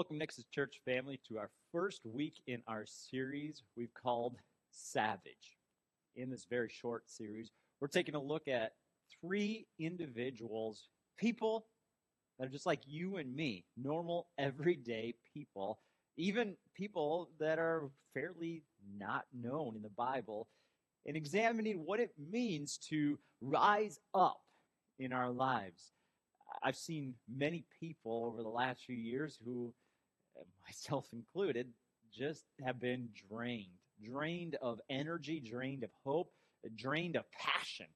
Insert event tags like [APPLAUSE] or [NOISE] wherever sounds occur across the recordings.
Welcome, Nexus Church family, to our first week in our series we've called Savage. In this very short series, we're taking a look at three individuals, people that are just like you and me, normal, everyday people, even people that are fairly not known in the Bible, and examining what it means to rise up in our lives. I've seen many people over the last few years who, [LAUGHS] myself included, just have been drained. Drained of energy, drained of hope, drained of passion.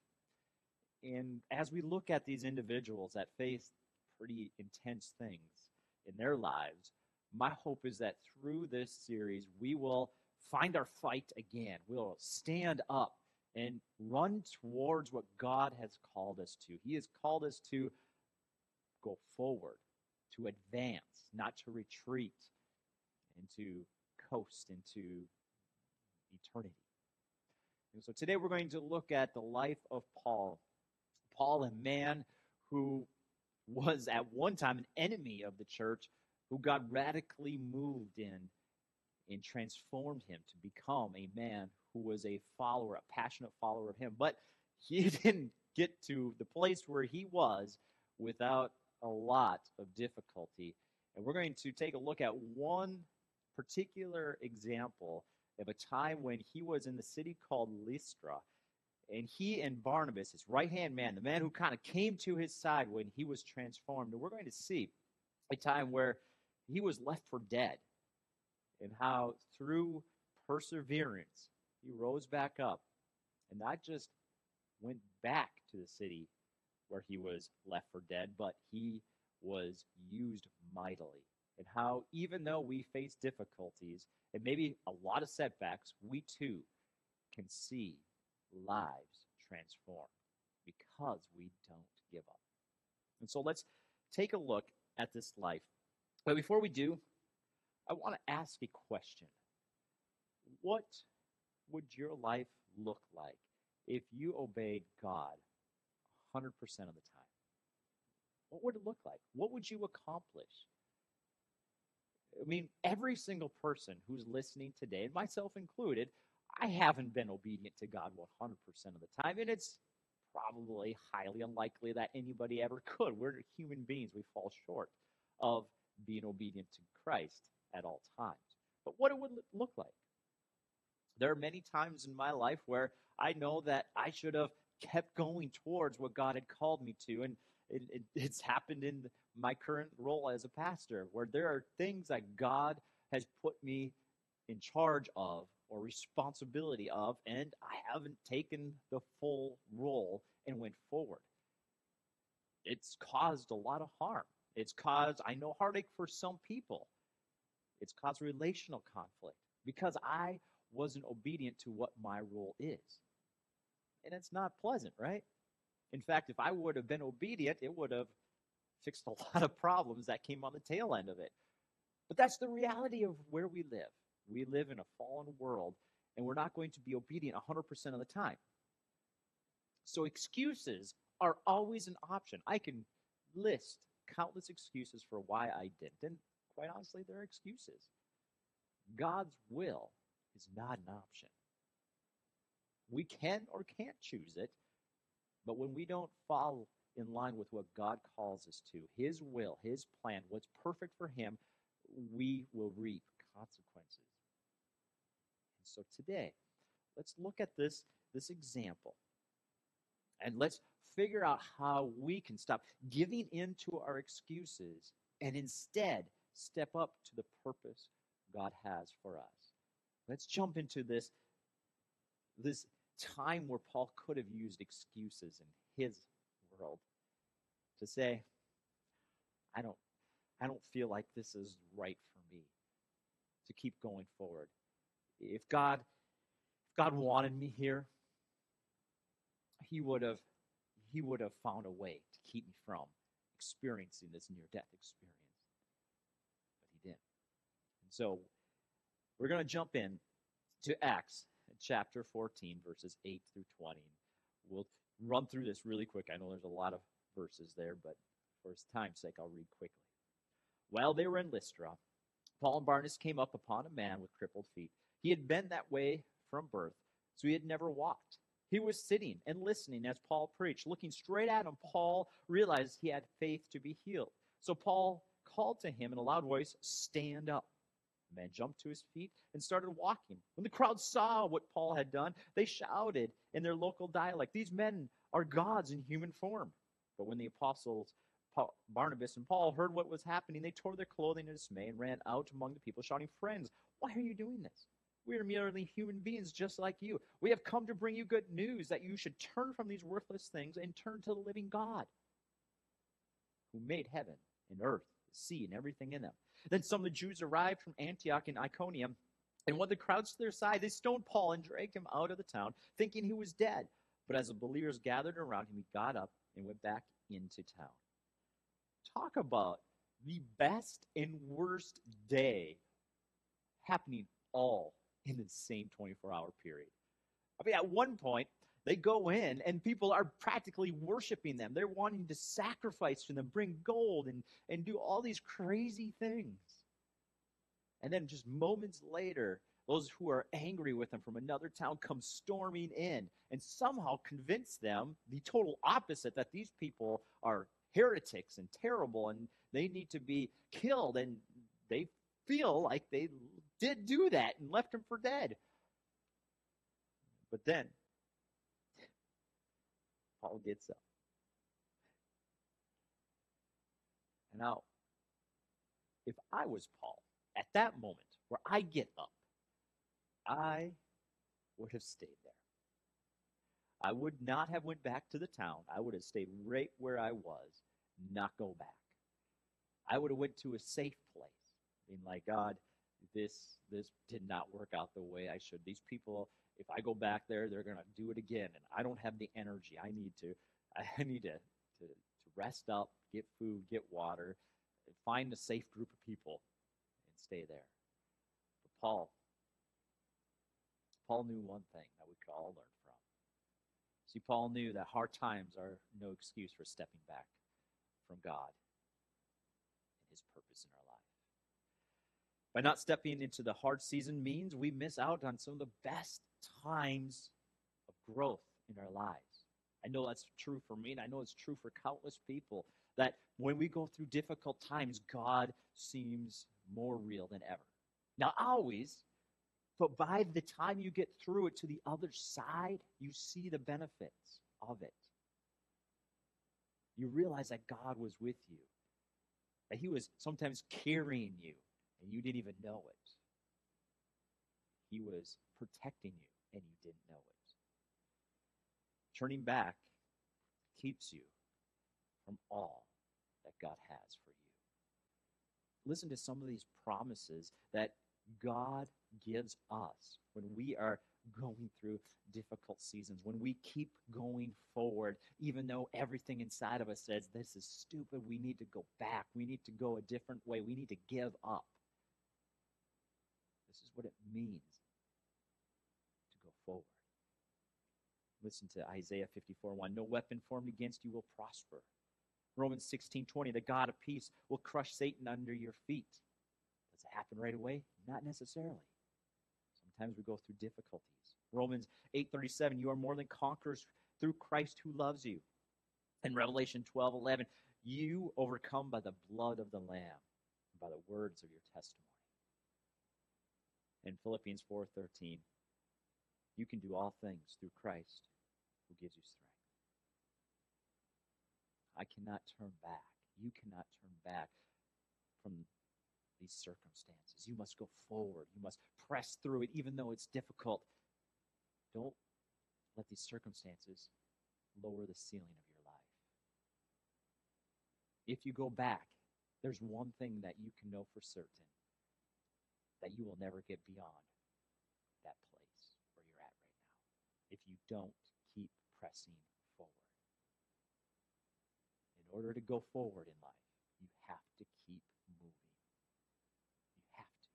And as we look at these individuals that face pretty intense things in their lives, my hope is that through this series, we will find our fight again. We'll stand up and run towards what God has called us to. He has called us to go forward, to advance, not to retreat, and to coast into eternity. And so today we're going to look at the life of Paul. Paul, a man who was at one time an enemy of the church, who God radically moved in and transformed him to become a man who was a follower, a passionate follower of him. But he [LAUGHS] didn't get to the place where he was without a lot of difficulty. And we're going to take a look at one particular example of a time when he was in the city called Lystra. And he and Barnabas, his right hand man, the man who kind of came to his side when he was transformed, and we're going to see a time where he was left for dead and how through perseverance he rose back up and not just went back to the city where he was left for dead, but he was used mightily. And how, even though we face difficulties and maybe a lot of setbacks, we too can see lives transformed because we don't give up. And so let's take a look at this life. But before we do, I want to ask a question. What would your life look like if you obeyed God 100% of the time? What would it look like? What would you accomplish? I mean, every single person who's listening today, and myself included, I haven't been obedient to God 100% of the time, and it's probably highly unlikely that anybody ever [LAUGHS] could. We're human beings, we fall short of being obedient to Christ at all times. But what it would look like? There are many times in my life where I know that I should have kept going towards what God had called me to. And it, it, [LAUGHS] it's happened in my current role as a pastor, where there are things that God has put me in charge of or responsibility of, and I haven't taken the full role and went forward. It's caused a lot of harm. It's caused, I know, heartache for some people. It's caused relational conflict because I wasn't obedient to what my role is. And it's not pleasant, right? In fact, if I would have been obedient, it would have fixed a [LAUGHS] lot of problems that came on the tail end of it. But that's the reality of where we live. We live in a fallen world, and we're not going to be obedient 100% of the time. So excuses are always an option. I can list countless excuses for why I didn't. And quite honestly, they're excuses. God's will is not an option. We can or can't choose it, but when we don't fall in line with what God calls us to, His will, His plan, what's perfect for Him, we will reap consequences. And so today, let's look at this, this example and let's figure out how we can stop giving in to our excuses and instead step up to the purpose God has for us. Let's jump into this, this time where Paul could have used excuses in his world to say, I don't, I don't feel like this is right for me to keep going forward. If God, if God wanted me here, he would have he would have found a way to keep me from experiencing this near death experience. But he didn't. And so we're going to jump in to Acts chapter 14, verses 8 through 20. We'll run through this really quick. I know there's a lot of verses there, but for time's sake, I'll read quickly. While they were in Lystra, Paul and Barnabas came up upon a man with crippled feet. He had been that way from birth, so he had never walked. He was sitting and listening as Paul preached. Looking straight at him, Paul realized he had faith to be healed. So Paul called to him in a loud voice, Stand up. Man jumped to his feet and started walking. When the crowd saw what Paul had done, they shouted in their local dialect, These men are gods in human form. But when the apostles Paul, Barnabas and Paul heard what was happening, they tore their clothing in dismay and ran out among the people, shouting, Friends, why are you doing this? We are merely human beings just like you. We have come to bring you good news that you should turn from these worthless things and turn to the living God who made heaven and earth, the sea, and everything in them. Then some of the Jews arrived from Antioch and Iconium, and when the crowds to their side, they stoned Paul and dragged him out of the town, thinking he was dead. But as the believers gathered around him, he got up and went back into town. Talk about the best and worst day happening all in the same 24 hour period. I mean, at one point, they go in and people are practically worshiping them. They're wanting to sacrifice to them, bring gold, and, and do all these crazy things. And then just moments later, those who are angry with them from another town come storming in and somehow convince them the total opposite that these people are heretics and terrible and they need to be killed. And they feel like they did do that and left him for dead. But then, Paul gets up. Now, if I was Paul at that moment where I get up, I would have stayed there. I would not have went back to the town. I would have stayed right where I was, not go back. I would have went to a safe place, being like, God, this this did not work out the way I should. These people, if I go back there, they're gonna do it again, and I don't have the energy. I need to, [LAUGHS] I need to to, to rest up, get food, get water, find a safe group of people, and stay there. But Paul, Paul knew one thing that we could all learn from. See, Paul knew that hard times are no excuse for stepping back from God and His purpose in our life. By not stepping into the hard season means we miss out on some of the best times of growth in our lives. I know that's true for me, and I know it's true for countless people that when we go through difficult times, God seems more real than ever. Now, always, but by the time you get through it to the other side, you see the benefits of it. You realize that God was with you, that He was sometimes carrying you, and you didn't even know it. He was protecting you, and you didn't know it. Turning back keeps you from all that God has for you. Listen to some of these promises that God gives us when we are going through difficult seasons, when we keep going forward, even though everything inside of us says, This is stupid, we need to go back, we need to go a different way, we need to give up. This is what it means to go forward. Listen to Isaiah 54 1. No weapon formed against you will prosper. Romans 16 20. The God of peace will crush Satan under your feet. Does it happen right away? Not necessarily. Sometimes we go through difficulties. Romans 8:37, you are more than conquerors through Christ who loves you. In Revelation 12:11, you overcome by the blood of the lamb and by the words of your testimony. In Philippians 4:13, you can do all things through Christ gives you strength. I cannot turn back. You cannot turn back from these circumstances. You must go forward. You must press through it, even though it's difficult. Don't let these circumstances lower the ceiling of your life. If you go back, there's one thing that you can know for certain that you will never get beyond that place where you're at right now if you don't keep pressing forward. In order to go forward in life, you have to keep moving. You have to.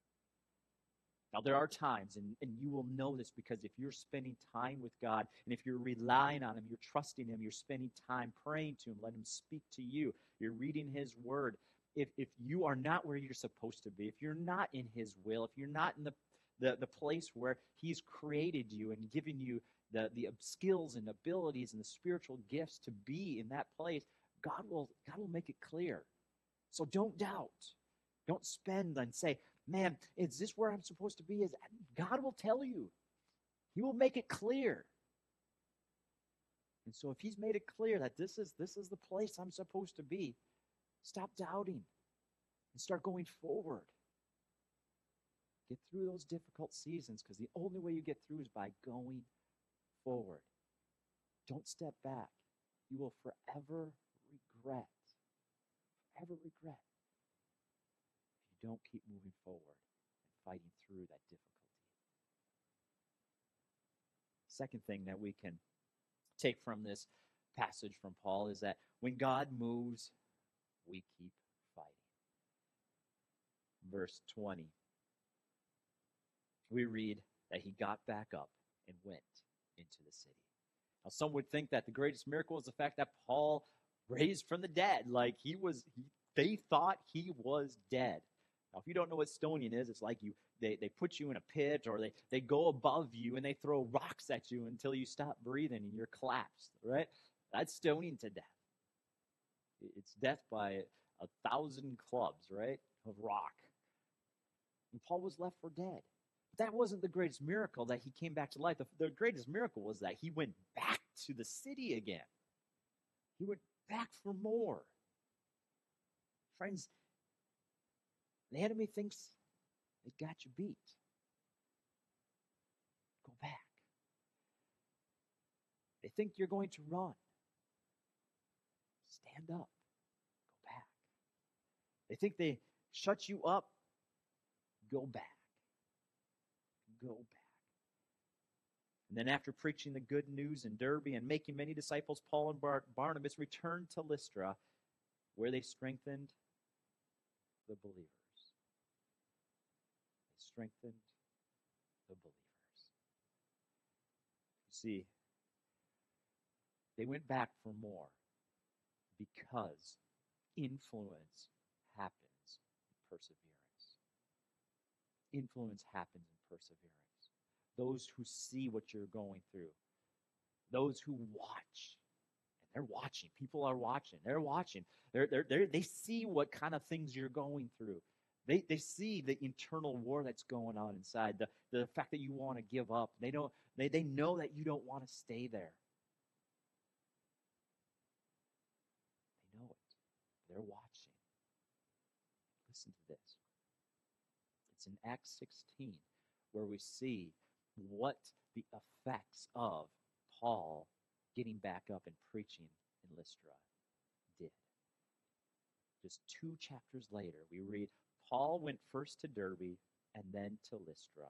Now, there are times, and, and you will know this because if you're spending time with God and if you're relying on Him, you're trusting Him, you're spending time praying to Him, let Him speak to you, you're reading His Word, if, if you are not where you're supposed to be, if you're not in His will, if you're not in the, the, the place where He's created you and given you the, the skills and abilities and the spiritual gifts to be in that place, God will, God will make it clear. So don't doubt. Don't spend and say, man, is this where I'm supposed to be? Is God will tell you. He will make it clear. And so if he's made it clear that this is this is the place I'm supposed to be, stop doubting and start going forward. Get through those difficult seasons because the only way you get through is by going forward. Don't step back. You will forever regret, forever regret if you don't keep moving forward and fighting through that difficulty. Second thing that we can take from this passage from Paul is that when God moves, we keep fighting. Verse 20, we read that he got back up and went into the city. Now, some would think that the greatest miracle is the fact that Paul raised from the dead. Like he was, he, they thought he was dead. Now, if you don't know what stoning is, it's like you they, they put you in a pit or they, they go above you and they throw rocks at you until you stop breathing and you're collapsed, right? That's stoning to death. It's death by a thousand clubs, right, of rock. And Paul was left for dead. That wasn't the greatest miracle that he came back to life. The, the greatest miracle was that he went back to the city again. He went back for more. Friends, the enemy thinks they got you beat. Go back. They think you're going to run. Stand up. Go back. They think they shut you up. Go back. Go back. And then, after preaching the good news in Derbe and making many disciples, Paul and Bar- Barnabas returned to Lystra, where they strengthened the believers They strengthened the believers. You see, they went back for more because influence happens in perseverance. Influence happens in perseverance. Those who see what you're going through, those who watch, and they're watching. People are watching. They're watching. They're, they're, they're, they see what kind of things you're going through. They, they see the internal war that's going on inside, the, the fact that you want to give up. They, don't, they, they know that you don't want to stay there. They know it. They're watching. Listen to this. It's in Acts 16 where we see what the effects of Paul getting back up and preaching in Lystra did. Just two chapters later, we read Paul went first to Derbe and then to Lystra,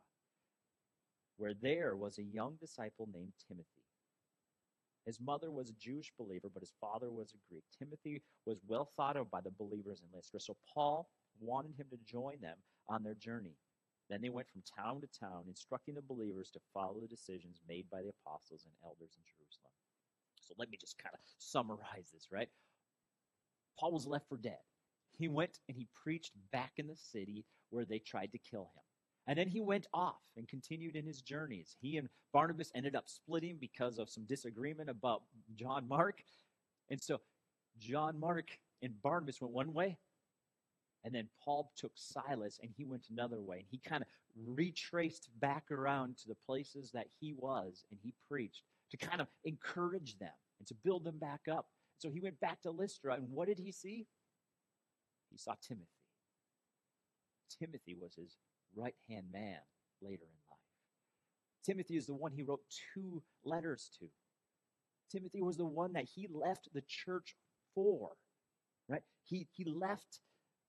where there was a young disciple named Timothy. His mother was a Jewish believer, but his father was a Greek. Timothy was well thought of by the believers in Lystra, so Paul wanted him to join them on their journey. Then they went from town to town, instructing the believers to follow the decisions made by the apostles and elders in Jerusalem. So let me just kind of summarize this, right? Paul was left for dead he went and he preached back in the city where they tried to kill him. And then he went off and continued in his journeys. He and Barnabas ended up splitting because of some disagreement about John Mark. And so John Mark and Barnabas went one way, and then Paul took Silas and he went another way. And he kind of retraced back around to the places that he was and he preached to kind of encourage them and to build them back up. So he went back to Lystra, and what did he see? he saw Timothy. Timothy was his right hand man later in life. Timothy is the one he wrote two letters to. Timothy was the one that he left the church for. Right? He he left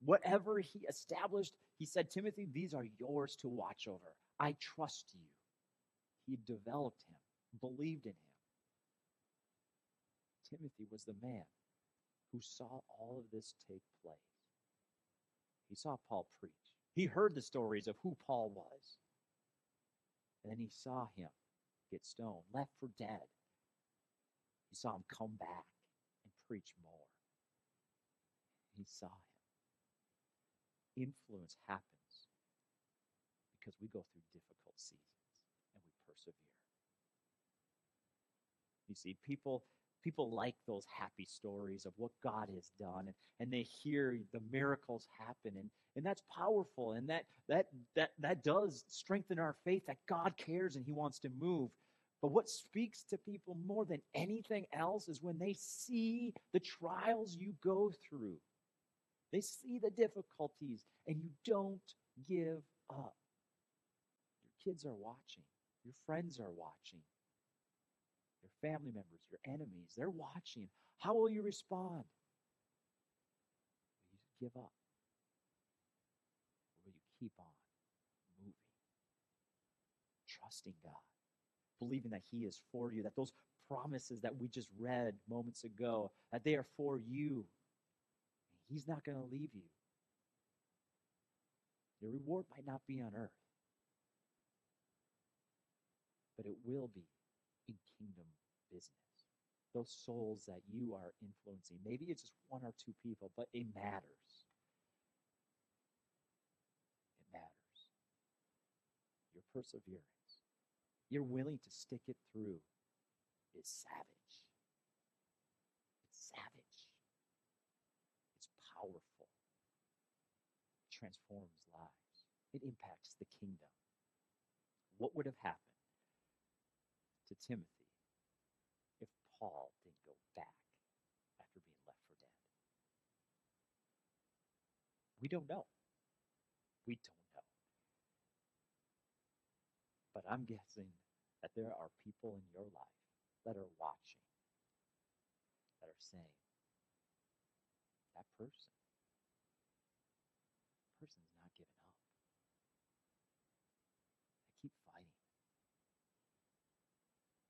whatever he established. He said, Timothy, these are yours to watch over. I trust you. He developed him, believed in him. Timothy was the man who saw all of this take place. He saw Paul preach. He heard the stories of who Paul was. And then he saw him get stoned, left for dead. He saw him come back and preach more. He saw him. Influence happens because we go through difficult seasons and we persevere. You see, people people like those happy stories of what God has done and, and they hear the miracles happen and, and that's powerful and that that that that does strengthen our faith that God cares and he wants to move. But what speaks to people more than anything else is when they see the trials you go through. They see the difficulties and you don't give up. Your kids are watching. Your friends are watching your family members, your enemies, they're watching. How will you respond? Will you give up? Or will you keep on moving? Trusting God, believing that He is for you, that those promises that we just read moments ago, that they are for you. He's not going to leave you. Your reward might not be on earth, but it will be in kingdom business. Those souls that you are influencing. Maybe it's just one or two people, but it matters. It matters. Your perseverance, you're willing to stick it through, is savage. It's savage. It's powerful. It transforms lives. It impacts the kingdom. What would have happened to Timothy if Paul didn't go back after being left for dead? We don't know. We don't know. But I'm guessing that there are people in your life that are watching, that are saying, that person, person's not giving up. I keep fighting.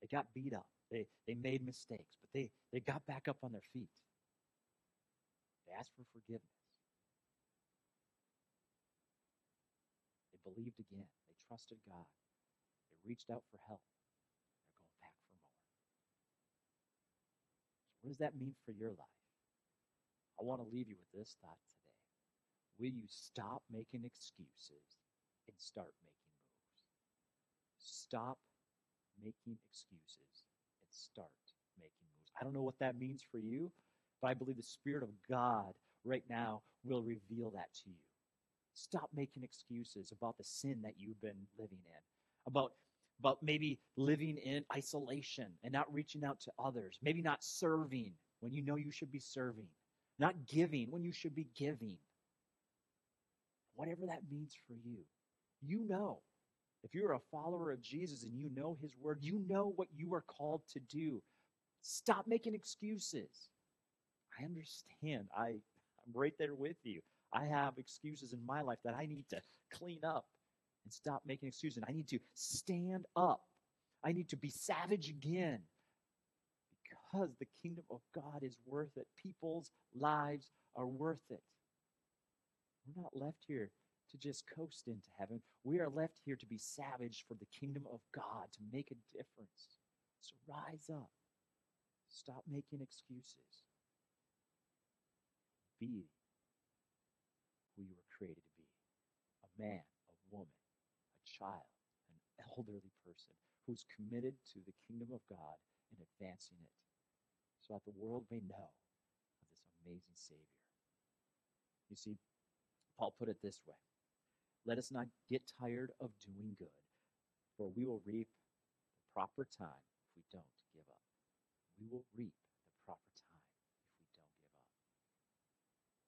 They got beat up. They, they made mistakes, but they, they got back up on their feet. They asked for forgiveness. They believed again. They trusted God. They reached out for help. They're going back for more. So, what does that mean for your life? I want to leave you with this thought today. Will you stop making excuses and start making moves? Stop making excuses and start making moves. I don't know what that means for you, but I believe the Spirit of God right now will reveal that to you. Stop making excuses about the sin that you've been living in, about about maybe living in isolation and not reaching out to others, maybe not serving when you know you should be serving, not giving when you should be giving. Whatever that means for you, you know if you're a follower of Jesus and you know his word, you know what you are called to do. Stop making excuses. I understand. I, I'm right there with you. I have excuses in my life that I need to clean up and stop making excuses. I need to stand up. I need to be savage again because the kingdom of God is worth it. People's lives are worth it. We're not left here to just coast into heaven. We are left here to be savage for the kingdom of God, to make a difference. So rise up. Stop making excuses. Be who you were created to be a man, a woman, a child, an elderly person who's committed to the kingdom of God and advancing it so that the world may know of this amazing Savior. You see, Paul put it this way let us not get tired of doing good, for we will reap the proper time if we don't give up. We will reap the proper time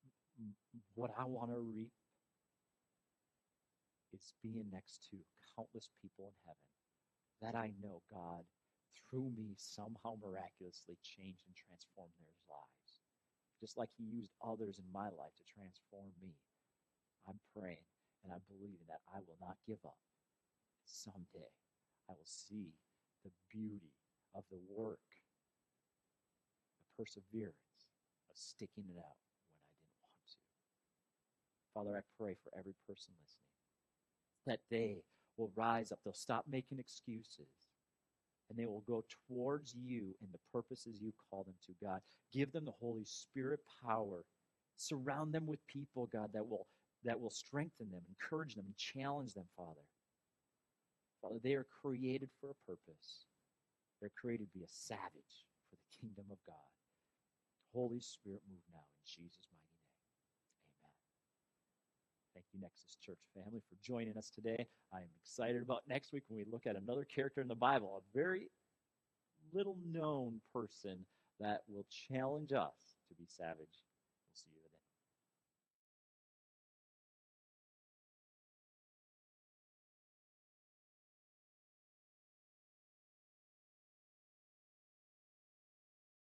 if we don't give up. What I want to reap is being next to countless people in heaven that I know God, through me, somehow miraculously changed and transformed their lives. Just like He used others in my life to transform me. I'm praying and I believe believing that I will not give up. Someday I will see the beauty of the work, the perseverance of sticking it out when I didn't want to. Father, I pray for every person listening that they will rise up. They'll stop making excuses and they will go towards you and the purposes you call them to, God. Give them the Holy Spirit power. Surround them with people, God, that will that will strengthen them, encourage them, and challenge them, Father. Father, they are created for a purpose. They're created to be a savage for the kingdom of God. Holy Spirit, move now in Jesus' mighty name. Amen. Thank you, Nexus Church family, for joining us today. I am excited about next week when we look at another character in the Bible, a very little known person that will challenge us to be savage.